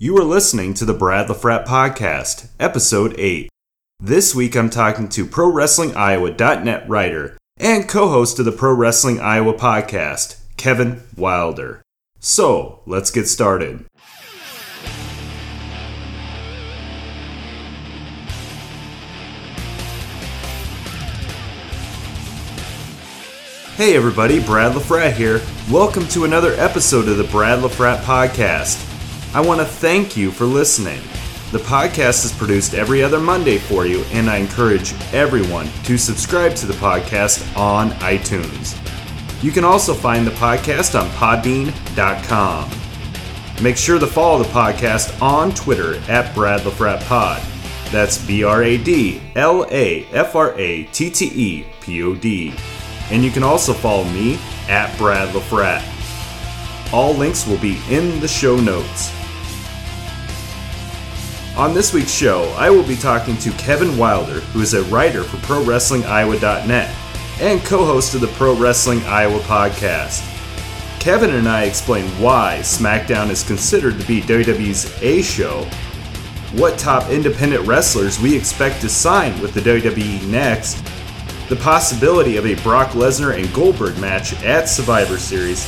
You are listening to the Brad LaFrat Podcast, Episode 8. This week I'm talking to ProWrestlingIowa.net writer and co host of the Pro Wrestling Iowa podcast, Kevin Wilder. So, let's get started. Hey everybody, Brad LaFrat here. Welcome to another episode of the Brad LaFrat Podcast. I want to thank you for listening. The podcast is produced every other Monday for you, and I encourage everyone to subscribe to the podcast on iTunes. You can also find the podcast on podbean.com. Make sure to follow the podcast on Twitter at Brad LaFrat Pod. That's B R A D L A F R A T T E P O D. And you can also follow me at Brad LaFrat. All links will be in the show notes. On this week's show, I will be talking to Kevin Wilder, who is a writer for ProWrestlingIowa.net and co host of the Pro Wrestling Iowa podcast. Kevin and I explain why SmackDown is considered to be WWE's A show, what top independent wrestlers we expect to sign with the WWE next, the possibility of a Brock Lesnar and Goldberg match at Survivor Series,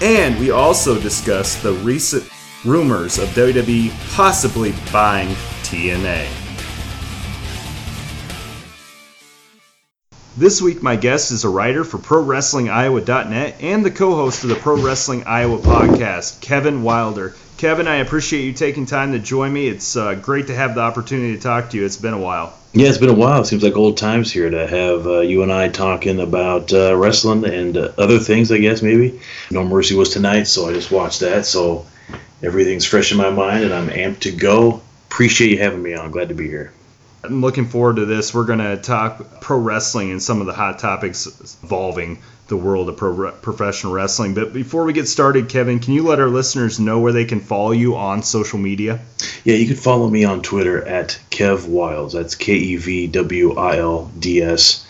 and we also discuss the recent rumors of WWE possibly buying TNA. This week, my guest is a writer for ProWrestlingIowa.net and the co host of the Pro Wrestling Iowa podcast, Kevin Wilder. Kevin, I appreciate you taking time to join me. It's uh, great to have the opportunity to talk to you. It's been a while. Yeah, it's been a while. It seems like old times here to have uh, you and I talking about uh, wrestling and uh, other things, I guess, maybe. No Mercy was tonight, so I just watched that. So everything's fresh in my mind, and I'm amped to go. Appreciate you having me on. Glad to be here. I'm looking forward to this. We're going to talk pro wrestling and some of the hot topics involving the world of pro- professional wrestling. But before we get started, Kevin, can you let our listeners know where they can follow you on social media? Yeah, you can follow me on Twitter at Kev Wilds. That's K E V W I L D S.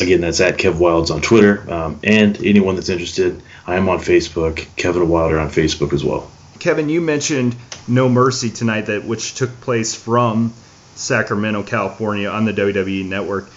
Again, that's at Kev Wilds on Twitter. Um, and anyone that's interested, I am on Facebook, Kevin Wilder on Facebook as well. Kevin, you mentioned No Mercy tonight, that which took place from Sacramento, California, on the WWE Network.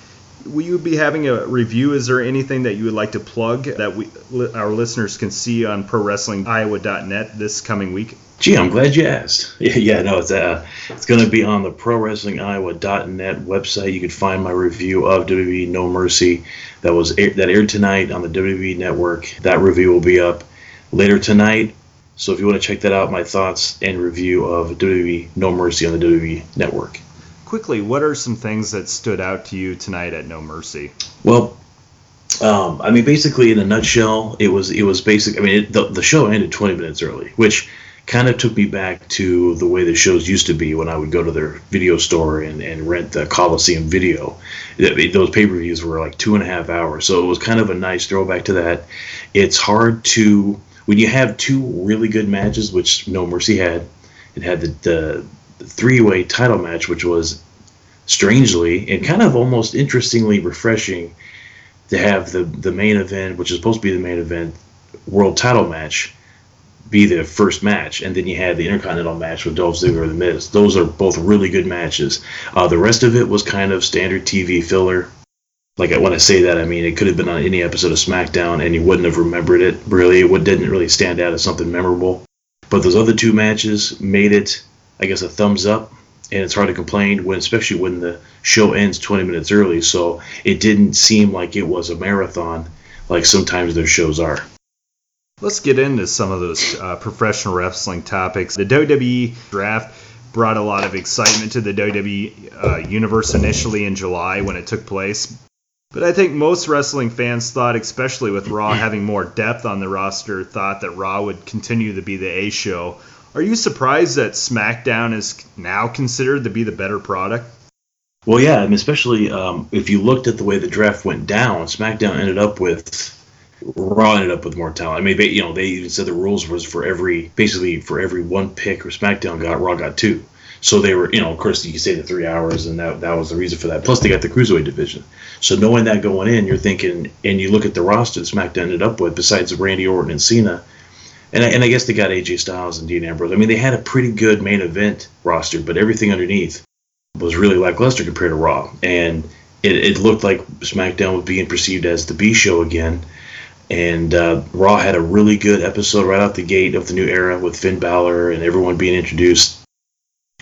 Will you be having a review? Is there anything that you would like to plug that we, our listeners can see on ProWrestlingIowa.net this coming week? Gee, I'm glad you asked. Yeah, no, it's uh, it's going to be on the ProWrestlingIowa.net website. You can find my review of WWE No Mercy that was that aired tonight on the WWE Network. That review will be up later tonight. So if you want to check that out, my thoughts and review of WWE No Mercy on the WWE Network quickly, what are some things that stood out to you tonight at No Mercy? Well, um, I mean, basically, in a nutshell, it was it was basic. I mean, it, the the show ended 20 minutes early, which kind of took me back to the way the shows used to be when I would go to their video store and, and rent the Coliseum video. Those pay per views were like two and a half hours, so it was kind of a nice throwback to that. It's hard to when you have two really good matches, which No Mercy had. It had the, the three way title match, which was strangely and kind of almost interestingly refreshing to have the, the main event, which is supposed to be the main event, world title match, be the first match, and then you had the Intercontinental match with Dolph Ziggler and The Miz. Those are both really good matches. Uh, the rest of it was kind of standard TV filler. Like when I say that, I mean it could have been on any episode of SmackDown, and you wouldn't have remembered it. Really, it didn't really stand out as something memorable. But those other two matches made it I guess a thumbs up, and it's hard to complain when, especially when the show ends 20 minutes early. So it didn't seem like it was a marathon, like sometimes their shows are. Let's get into some of those uh, professional wrestling topics. The WWE draft brought a lot of excitement to the WWE uh, universe initially in July when it took place. But I think most wrestling fans thought, especially with Raw having more depth on the roster, thought that Raw would continue to be the A show are you surprised that SmackDown is now considered to be the better product? Well, yeah, I mean, especially um, if you looked at the way the draft went down, SmackDown ended up with Raw ended up with more talent. I mean, they, you know, they even said the rules was for every basically for every one pick or SmackDown got, Raw got two. So they were, you know, of course, you say the three hours, and that that was the reason for that. Plus, they got the cruiserweight division. So knowing that going in, you're thinking, and you look at the roster that SmackDown ended up with, besides Randy Orton and Cena, and I, and I guess they got AJ Styles and Dean Ambrose. I mean, they had a pretty good main event roster, but everything underneath was really lackluster compared to Raw, and it, it looked like SmackDown was being perceived as the B show again. And uh, Raw had a really good episode right out the gate of the new era with Finn Balor and everyone being introduced.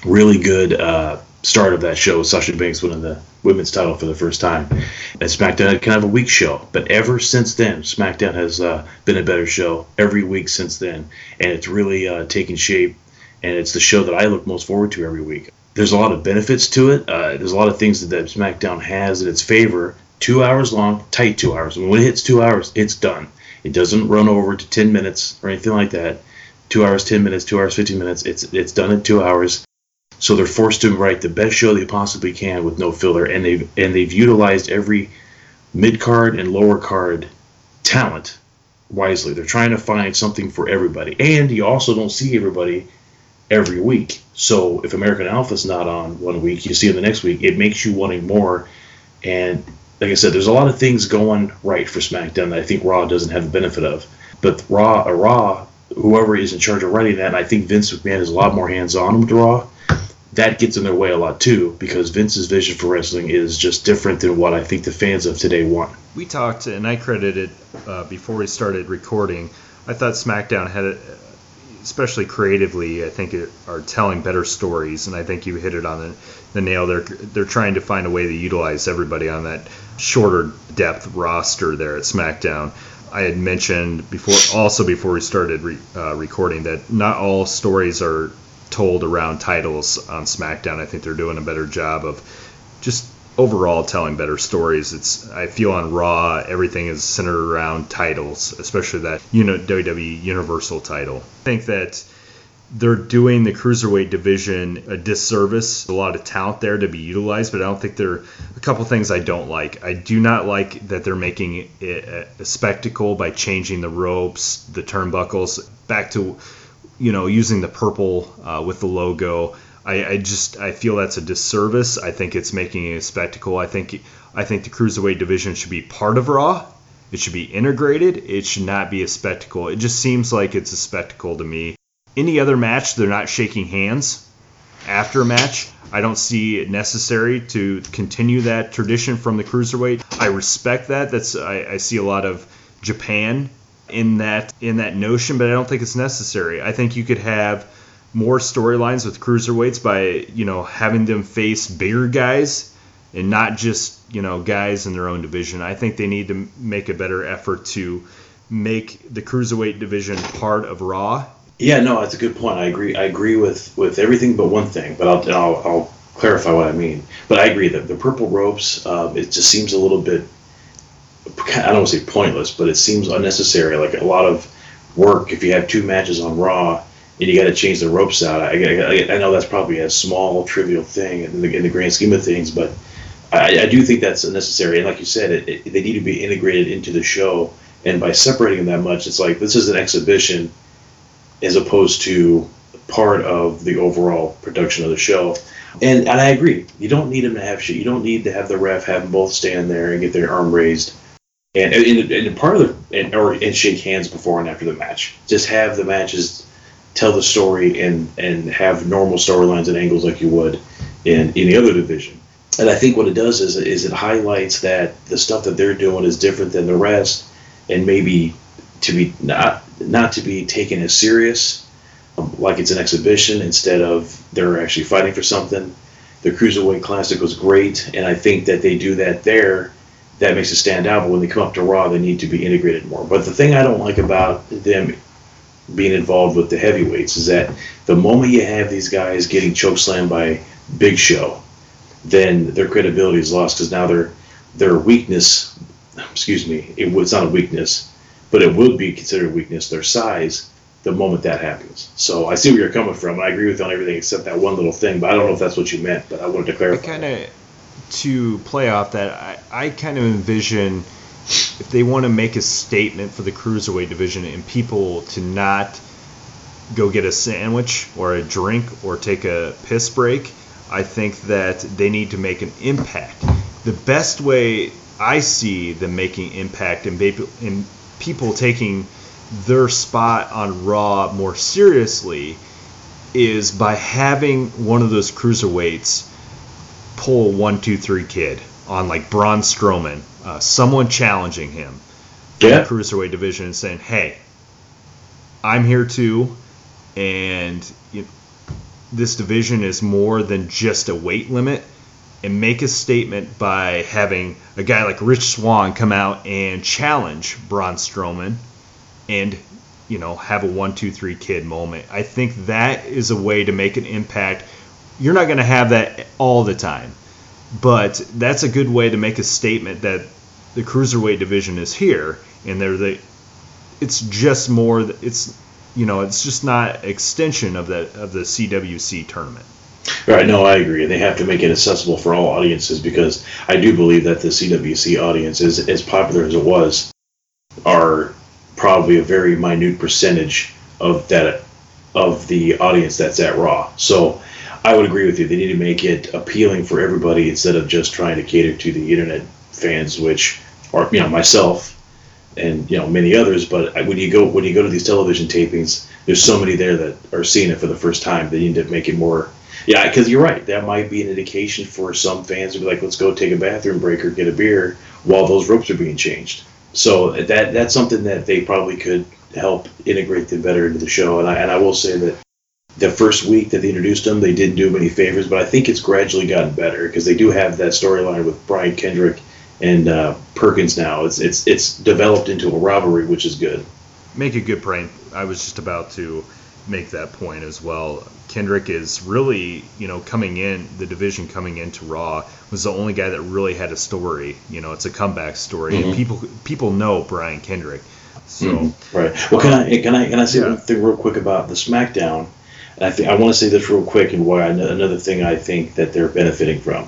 Really good uh, start of that show. Sasha Banks winning the women's title for the first time. And SmackDown had kind of a weak show, but ever since then, SmackDown has uh, been a better show every week since then, and it's really uh, shape. And it's the show that I look most forward to every week. There's a lot of benefits to it. Uh, there's a lot of things that, that SmackDown has in its favor. Two hours long, tight two hours. when it hits two hours, it's done. It doesn't run over to 10 minutes or anything like that. Two hours, 10 minutes, two hours, 15 minutes. It's it's done in two hours so they're forced to write the best show they possibly can with no filler, and they've and they've utilized every mid card and lower card talent wisely. They're trying to find something for everybody, and you also don't see everybody every week. So if American Alpha's not on one week, you see them the next week. It makes you wanting more, and like I said, there's a lot of things going right for SmackDown that I think Raw doesn't have the benefit of. But Raw, a Raw, whoever is in charge of writing that, I think Vince McMahon is a lot more hands on with Raw that gets in their way a lot too because Vince's vision for wrestling is just different than what I think the fans of today want. We talked, and I credited uh, before we started recording. I thought SmackDown had, especially creatively, I think it, are telling better stories, and I think you hit it on the, the nail. They're they're trying to find a way to utilize everybody on that shorter depth roster there at SmackDown. I had mentioned before, also before we started re, uh, recording, that not all stories are told around titles on SmackDown. I think they're doing a better job of just overall telling better stories. It's I feel on Raw everything is centered around titles, especially that you know WWE Universal title. I think that they're doing the cruiserweight division a disservice. A lot of talent there to be utilized, but I don't think they're a couple things I don't like. I do not like that they're making it a spectacle by changing the ropes, the turnbuckles back to you know, using the purple uh, with the logo. I, I, just I feel that's a disservice. I think it's making a spectacle. I think I think the cruiserweight division should be part of Raw. It should be integrated. It should not be a spectacle. It just seems like it's a spectacle to me. Any other match, they're not shaking hands after a match. I don't see it necessary to continue that tradition from the cruiserweight. I respect that. That's I, I see a lot of Japan in that in that notion, but I don't think it's necessary. I think you could have more storylines with cruiserweights by you know having them face bigger guys and not just you know guys in their own division. I think they need to make a better effort to make the cruiserweight division part of Raw. Yeah, no, that's a good point. I agree. I agree with with everything but one thing, but I'll I'll, I'll clarify what I mean. But I agree that the purple ropes, um, it just seems a little bit I don't want to say pointless, but it seems unnecessary. Like a lot of work if you have two matches on Raw and you got to change the ropes out. I, I, I, know that's probably a small, trivial thing in the, in the grand scheme of things, but I, I do think that's unnecessary. And like you said, it, it, they need to be integrated into the show. And by separating them that much, it's like this is an exhibition as opposed to part of the overall production of the show. And, and I agree. You don't need them to have shit. You don't need to have the ref have them both stand there and get their arm raised and and, and part of the and or and shake hands before and after the match. Just have the matches tell the story and and have normal storylines and angles like you would in any other division. And I think what it does is is it highlights that the stuff that they're doing is different than the rest, and maybe to be not not to be taken as serious, um, like it's an exhibition instead of they're actually fighting for something. The cruiserweight classic was great, and I think that they do that there that makes it stand out. But when they come up to Raw, they need to be integrated more. But the thing I don't like about them being involved with the heavyweights is that the moment you have these guys getting chokeslammed by Big Show, then their credibility is lost because now their their weakness, excuse me, it, it's not a weakness, but it would be considered weakness. Their size, the moment that happens. So I see where you're coming from. I agree with you on everything except that one little thing. But I don't know if that's what you meant. But I wanted to clarify. kind of to play off that, I, I kind of envision if they want to make a statement for the cruiserweight division and people to not go get a sandwich or a drink or take a piss break, I think that they need to make an impact. The best way I see them making impact and, people taking their spot on Raw more seriously is by having one of those cruiserweights pull one two three kid on like Braun Strowman, uh, someone challenging him yeah. in the cruiserweight division and saying, "Hey, I'm here too, and you know, this division is more than just a weight limit." And make a statement by having a guy like Rich Swann come out and challenge Braun Strowman, and you know have a one two three kid moment. I think that is a way to make an impact. You're not going to have that all the time, but that's a good way to make a statement that the cruiserweight division is here and they're the it's just more it's you know it's just not extension of the of the CWC tournament. Right, no, I agree. They have to make it accessible for all audiences because I do believe that the CWC audience is as popular as it was are probably a very minute percentage of that of the audience that's at Raw. So I would agree with you. They need to make it appealing for everybody instead of just trying to cater to the internet fans, which are you know myself and you know many others. But when you go when you go to these television tapings, there's so many there that are seeing it for the first time. They need to make it more. Yeah, because you're right. That might be an indication for some fans to be like, let's go take a bathroom break or get a beer while those ropes are being changed. So that that's something that they probably could help integrate them better into the show. And I and I will say that the first week that they introduced them, they didn't do him any favors, but I think it's gradually gotten better because they do have that storyline with Brian Kendrick and uh, Perkins now. It's it's it's developed into a rivalry, which is good. Make a good point. I was just about to make that point as well. Kendrick is really, you know, coming in the division coming into Raw was the only guy that really had a story. You know, it's a comeback story, mm-hmm. and people people know Brian Kendrick. So mm-hmm. right. Well, can I can I can I say yeah. one thing real quick about the SmackDown? And I I want to say this real quick, and why another thing I think that they're benefiting from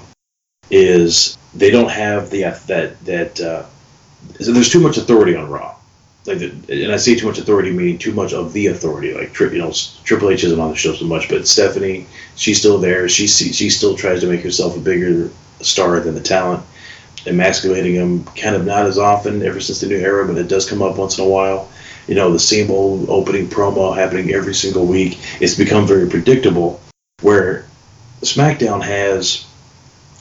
is they don't have the that that uh, so there's too much authority on Raw. Like, the, and I say too much authority meaning too much of the authority. Like, you know, Triple H isn't on the show so much, but Stephanie, she's still there. She she still tries to make herself a bigger star than the talent, emasculating him kind of not as often ever since the new era, but it does come up once in a while. You know, the same old opening promo happening every single week. It's become very predictable. Where SmackDown has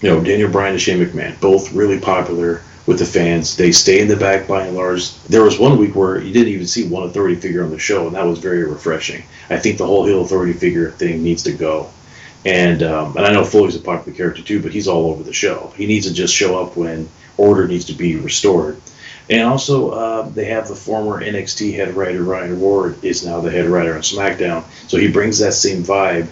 you know, Daniel Bryan and Shane McMahon, both really popular with the fans. They stay in the back by and large. There was one week where you didn't even see one authority figure on the show, and that was very refreshing. I think the whole heel authority figure thing needs to go. And um, and I know Foley's a popular character too, but he's all over the show. He needs to just show up when order needs to be restored. And also, uh, they have the former NXT head writer Ryan Ward is now the head writer on SmackDown, so he brings that same vibe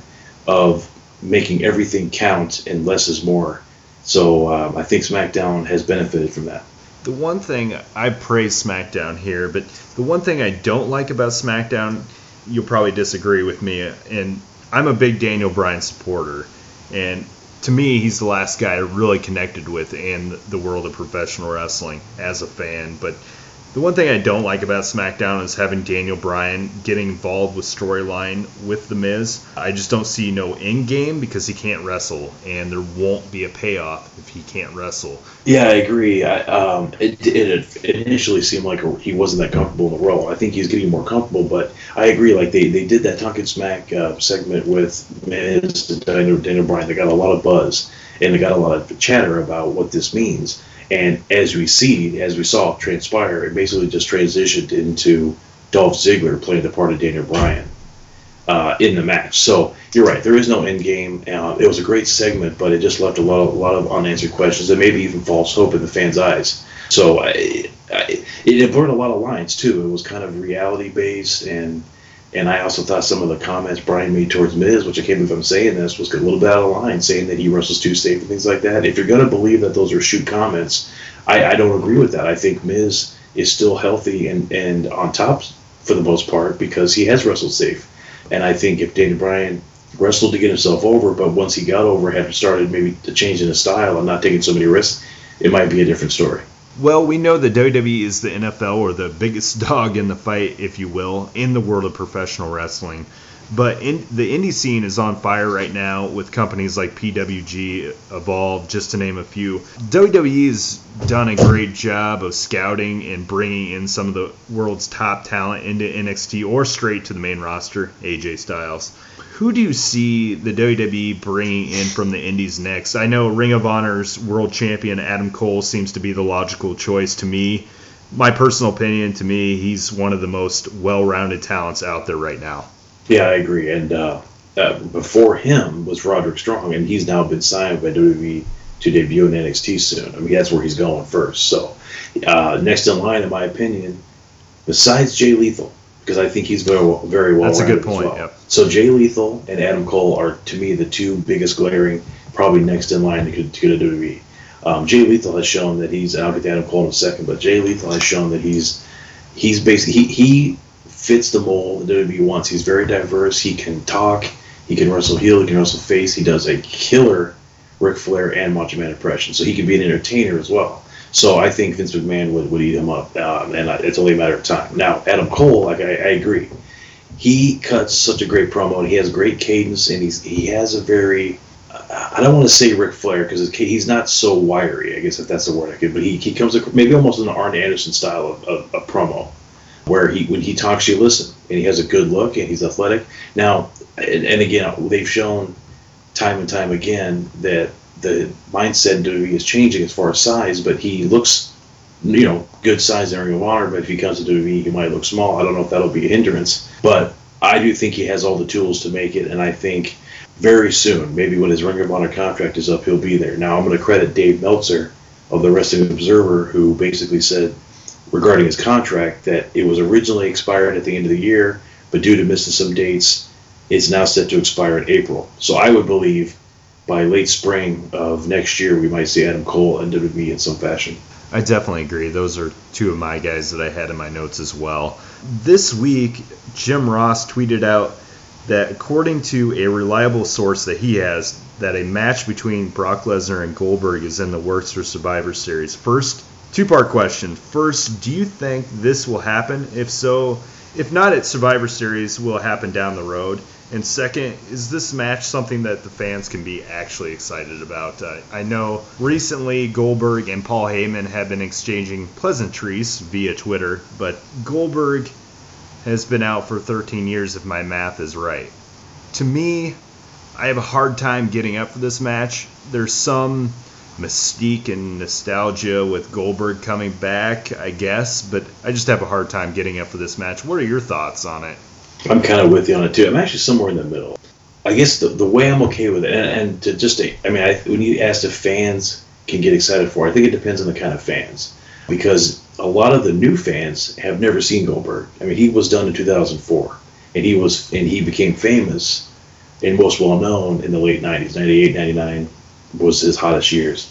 of making everything count and less is more. So um, I think SmackDown has benefited from that. The one thing I praise SmackDown here, but the one thing I don't like about SmackDown, you'll probably disagree with me, and I'm a big Daniel Bryan supporter, and to me, he's the last guy I really connected with in the world of professional wrestling as a fan. But the one thing I don't like about SmackDown is having Daniel Bryan getting involved with storyline with The Miz. I just don't see no end game because he can't wrestle, and there won't be a payoff if he can't wrestle. Yeah, I agree. I, um, it, it, it, initially seemed like he wasn't that comfortable in the role. I think he's getting more comfortable, but I agree. Like they, they did that Talking Smack uh, segment with Miz and Daniel, Daniel Bryan. They got a lot of buzz and they got a lot of chatter about what this means and as we see, as we saw transpire, it basically just transitioned into Dolph Ziggler playing the part of Daniel Bryan uh, in the match. So you're right, there is no end game. Uh, it was a great segment, but it just left a lot of, a lot of unanswered questions and maybe even false hope in the fans' eyes. So I, I, it burned a lot of lines too. It was kind of reality based and and I also thought some of the comments Bryan made towards Miz, which I can't believe I'm saying this, was a little bit out of line, saying that he wrestles too safe and things like that. If you're going to believe that those are shoot comments, I, I don't agree with that. I think Miz is still healthy and, and on top for the most part because he has wrestled safe. And I think if Daniel Bryan wrestled to get himself over, but once he got over, had started maybe in his style and not taking so many risks, it might be a different story. Well, we know that WWE is the NFL or the biggest dog in the fight, if you will, in the world of professional wrestling. But in, the indie scene is on fire right now with companies like PWG, Evolve, just to name a few. WWE's done a great job of scouting and bringing in some of the world's top talent into NXT or straight to the main roster, AJ Styles. Who do you see the WWE bringing in from the Indies next? I know Ring of Honor's world champion Adam Cole seems to be the logical choice to me. My personal opinion, to me, he's one of the most well-rounded talents out there right now. Yeah, I agree. And uh, uh, before him was Roderick Strong, and he's now been signed by WWE to debut in NXT soon. I mean, that's where he's going first. So, uh, next in line, in my opinion, besides Jay Lethal, because I think he's very, very well. That's a good point. Well. Yep. So Jay Lethal and Adam Cole are, to me, the two biggest glaring, probably next in line to, to to WWE. Um, Jay Lethal has shown that he's. I'll get to Adam Cole in a second, but Jay Lethal has shown that he's he's basically he, he fits the mold that WWE wants. He's very diverse. He can talk. He can wrestle heel. He can wrestle face. He does a killer Ric Flair and Macho Man impression. So he can be an entertainer as well. So I think Vince McMahon would, would eat him up, um, and it's only a matter of time. Now, Adam Cole, like I, I, agree, he cuts such a great promo, and he has great cadence, and he's he has a very I don't want to say Ric Flair because he's not so wiry, I guess if that's the word I could, but he, he comes maybe almost in an Arn Anderson style of, of, of promo where he when he talks you listen and he has a good look and he's athletic now and, and again they've shown time and time again that the mindset in WWE is changing as far as size but he looks you know good size in Ring of Honor but if he comes to WWE he might look small I don't know if that'll be a hindrance but I do think he has all the tools to make it and I think very soon maybe when his Ring of Honor contract is up he'll be there now I'm going to credit Dave Meltzer of the Wrestling Observer who basically said regarding his contract that it was originally expired at the end of the year, but due to missing some dates, it's now set to expire in April. So I would believe by late spring of next year, we might see Adam Cole and WWE in some fashion. I definitely agree. Those are two of my guys that I had in my notes as well. This week, Jim Ross tweeted out that according to a reliable source that he has, that a match between Brock Lesnar and Goldberg is in the works for Survivor Series. First, Two part question. First, do you think this will happen? If so, if not at Survivor Series, will happen down the road? And second, is this match something that the fans can be actually excited about? Uh, I know recently Goldberg and Paul Heyman have been exchanging pleasantries via Twitter, but Goldberg has been out for 13 years if my math is right. To me, I have a hard time getting up for this match. There's some mystique and nostalgia with Goldberg coming back, I guess. But I just have a hard time getting up for this match. What are your thoughts on it? I'm kind of with you on it too. I'm actually somewhere in the middle. I guess the, the way I'm okay with it, and, and to just, I mean, I, when you asked if fans can get excited for, I think it depends on the kind of fans, because a lot of the new fans have never seen Goldberg. I mean, he was done in 2004, and he was, and he became famous and most well known in the late 90s, 98, 99, was his hottest years.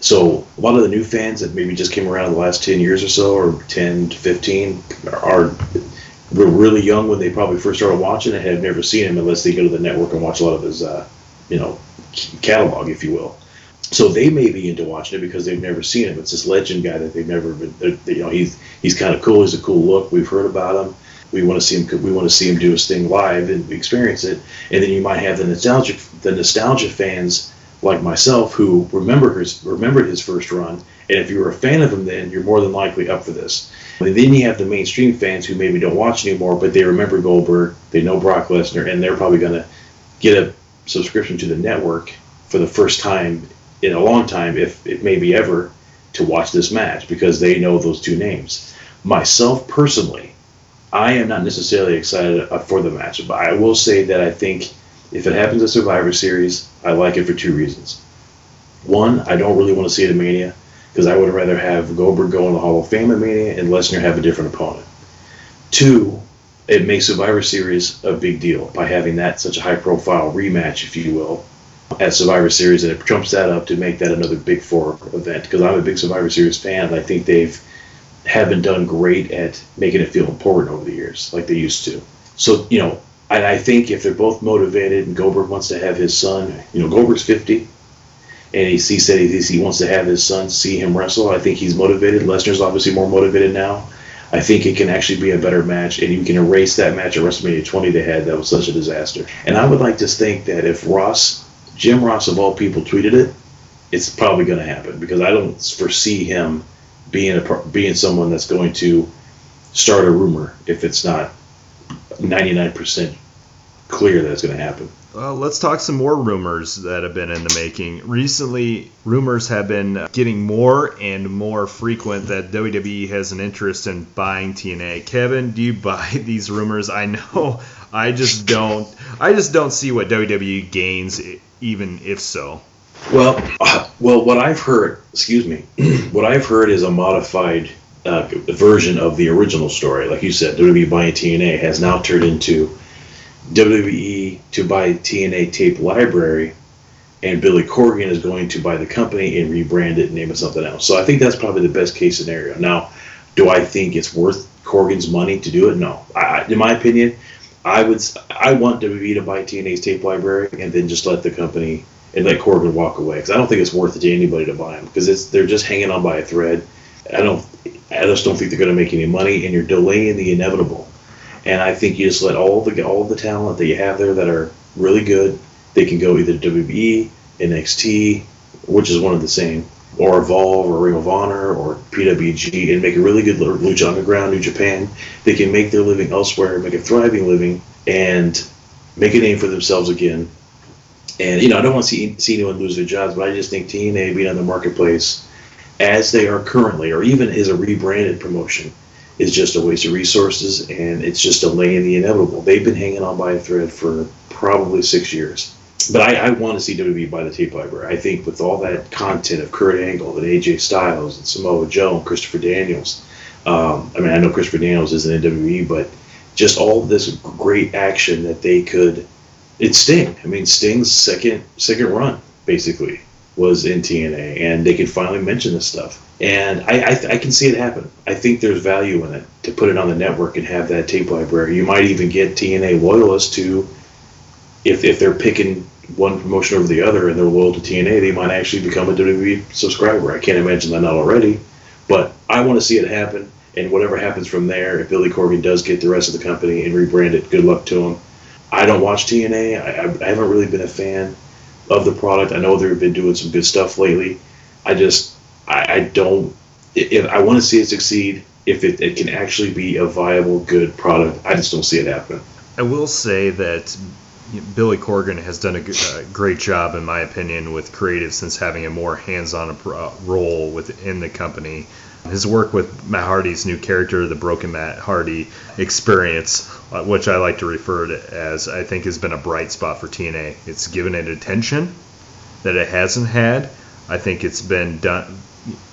So a lot of the new fans that maybe just came around the last 10 years or so, or 10 to 15, are were really young when they probably first started watching and had never seen him unless they go to the network and watch a lot of his, uh, you know, catalog, if you will. So they may be into watching it because they've never seen him. It's this legend guy that they've never been. Uh, you know, he's he's kind of cool. He's a cool look. We've heard about him. We want to see him. We want to see him do his thing live and experience it. And then you might have the nostalgia the nostalgia fans like myself who remember his remembered his first run, and if you were a fan of him then, you're more than likely up for this. And then you have the mainstream fans who maybe don't watch anymore, but they remember Goldberg, they know Brock Lesnar, and they're probably going to get a subscription to the network for the first time in a long time, if it maybe ever, to watch this match because they know those two names. Myself personally, I am not necessarily excited uh, for the match, but I will say that I think if it happens at Survivor Series, I like it for two reasons. One, I don't really want to see it at Mania because I would rather have Goldberg go in the Hall of Fame at Mania and Lesnar have a different opponent. Two, it makes Survivor Series a big deal by having that such a high profile rematch, if you will, at Survivor Series, and it trumps that up to make that another Big Four event. Because I'm a big Survivor Series fan, and I think they've haven't done great at making it feel important over the years like they used to. So you know, and I think if they're both motivated, and Goldberg wants to have his son, you know, Goldberg's 50, and he, he said he, he wants to have his son see him wrestle. I think he's motivated. Lesnar's obviously more motivated now. I think it can actually be a better match, and you can erase that match at WrestleMania 20 they had that was such a disaster. And I would like to think that if Ross, Jim Ross of all people, tweeted it, it's probably going to happen because I don't foresee him being a being someone that's going to start a rumor if it's not 99% clear that it's going to happen. Well, let's talk some more rumors that have been in the making. Recently, rumors have been getting more and more frequent that WWE has an interest in buying TNA. Kevin, do you buy these rumors? I know I just don't. I just don't see what WWE gains, even if so. Well, uh, well, what I've heard, excuse me, what I've heard is a modified uh, version of the original story. Like you said, WWE buying TNA has now turned into WWE to buy TNA tape library, and Billy Corgan is going to buy the company and rebrand it and name it something else. So I think that's probably the best case scenario. Now, do I think it's worth Corgan's money to do it? No. I, in my opinion, I would. I want WWE to buy TNA's tape library and then just let the company and let Corgan walk away because I don't think it's worth it to anybody to buy them because it's they're just hanging on by a thread. I don't. I just don't think they're going to make any money, and you're delaying the inevitable. And I think you just let all the all the talent that you have there that are really good. They can go either WWE, NXT, which is one of the same, or Evolve, or Ring of Honor, or PWG, and make a really good Lucha Underground, New Japan. They can make their living elsewhere, make a thriving living, and make a name for themselves again. And you know, I don't want to see see anyone lose their jobs, but I just think TNA being on the marketplace as they are currently, or even as a rebranded promotion, is just a waste of resources and it's just delaying the inevitable. They've been hanging on by a thread for probably six years. But I, I want to see WWE buy the tape library. I think with all that content of Kurt Angle and AJ Styles and Samoa Joe and Christopher Daniels, um, I mean, I know Christopher Daniels isn't in WWE, but just all this great action that they could. It's Sting. I mean, Sting's second second run basically was in TNA, and they could finally mention this stuff and I, I, I, can see it happen. I think there's value in it to put it on the network and have that tape library. You might even get TNA loyalists to, if, if they're picking one promotion over the other and they're loyal to TNA, they might actually become a WWE subscriber. I can't imagine that not already, but I want to see it happen. And whatever happens from there, if Billy Corgan does get the rest of the company and rebrand it, good luck to him. I don't watch TNA. I, I haven't really been a fan of the product. I know they've been doing some good stuff lately. I just I, I don't. If I want to see it succeed, if it, it can actually be a viable, good product, I just don't see it happen. I will say that Billy Corgan has done a, great job, in my opinion, with creative since having a more hands-on role within the company. His work with Matt Hardy's new character, the Broken Matt Hardy experience, uh, which I like to refer to as, I think has been a bright spot for TNA. It's given it attention that it hasn't had. I think it's been done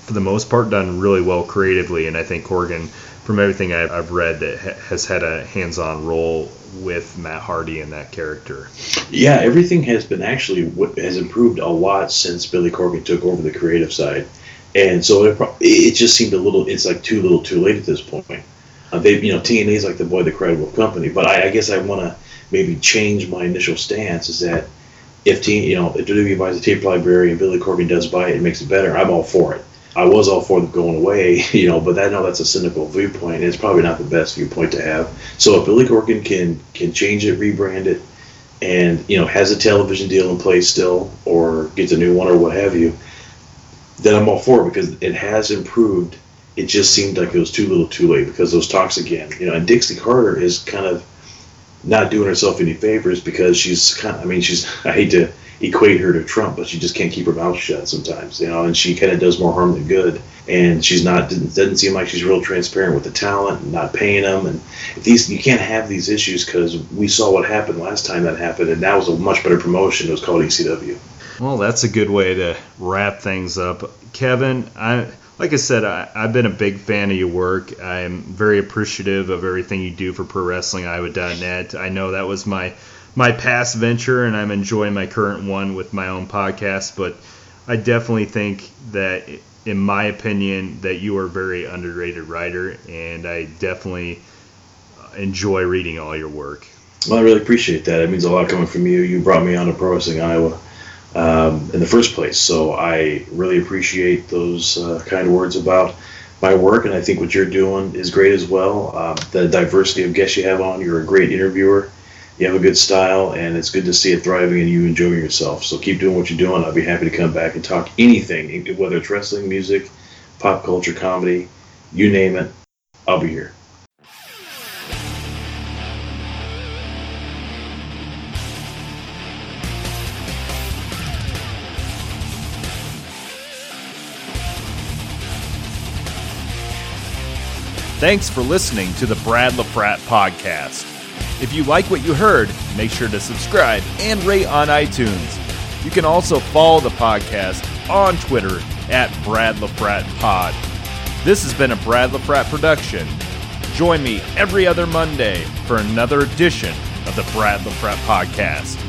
for the most part, done really well creatively. And I think Corgan, from everything I've, read, that has had a hands-on role with Matt Hardy in that character. Yeah, everything has been actually has improved a lot since Billy Corgan took over the creative side, and so it, it just seemed a little. It's like too little, too late at this point. Uh, they, you know, TNA is like the boy, the credible company. But I, I guess I want to maybe change my initial stance. Is that if T, you know, if WWE buys a tape library and Billy Corgan does buy it and makes it better, I'm all for it. I was all for them going away, you know, but I know that's a cynical viewpoint. And it's probably not the best viewpoint to have. So if Billy Corgan can can change it, rebrand it, and you know has a television deal in place still, or gets a new one or what have you, then I'm all for it because it has improved. It just seemed like it was too little, too late because those talks again, you know. And Dixie Carter is kind of not doing herself any favors because she's kind of. I mean, she's. I hate to equate her to Trump, but she just can't keep her mouth shut sometimes, you know, and she kind of does more harm than good. And she's not doesn't seem like she's real transparent with the talent and not paying them. And these you can't have these issues because we saw what happened last time that happened, and that was a much better promotion. It was called ECW. Well, that's a good way to wrap things up, Kevin. I like I said, I, have been a big fan of your work. I'm very appreciative of everything you do for Pro Wrestling Iowa.net. I know that was my my past venture, and I'm enjoying my current one with my own podcast. But I definitely think that, in my opinion, that you are a very underrated writer, and I definitely enjoy reading all your work. Well, I really appreciate that. It means a lot coming from you. You brought me on to Pro Wrestling Iowa um, in the first place, so I really appreciate those uh, kind words about my work, and I think what you're doing is great as well. Uh, the diversity of guests you have on, you're a great interviewer. You have a good style, and it's good to see it thriving and you enjoying yourself. So keep doing what you're doing. I'll be happy to come back and talk anything, whether it's wrestling, music, pop culture, comedy, you name it. I'll be here. Thanks for listening to the Brad LaFrat podcast. If you like what you heard, make sure to subscribe and rate on iTunes. You can also follow the podcast on Twitter at Brad LaFrat Pod. This has been a Brad LaFrat production. Join me every other Monday for another edition of the Brad LaFrat podcast.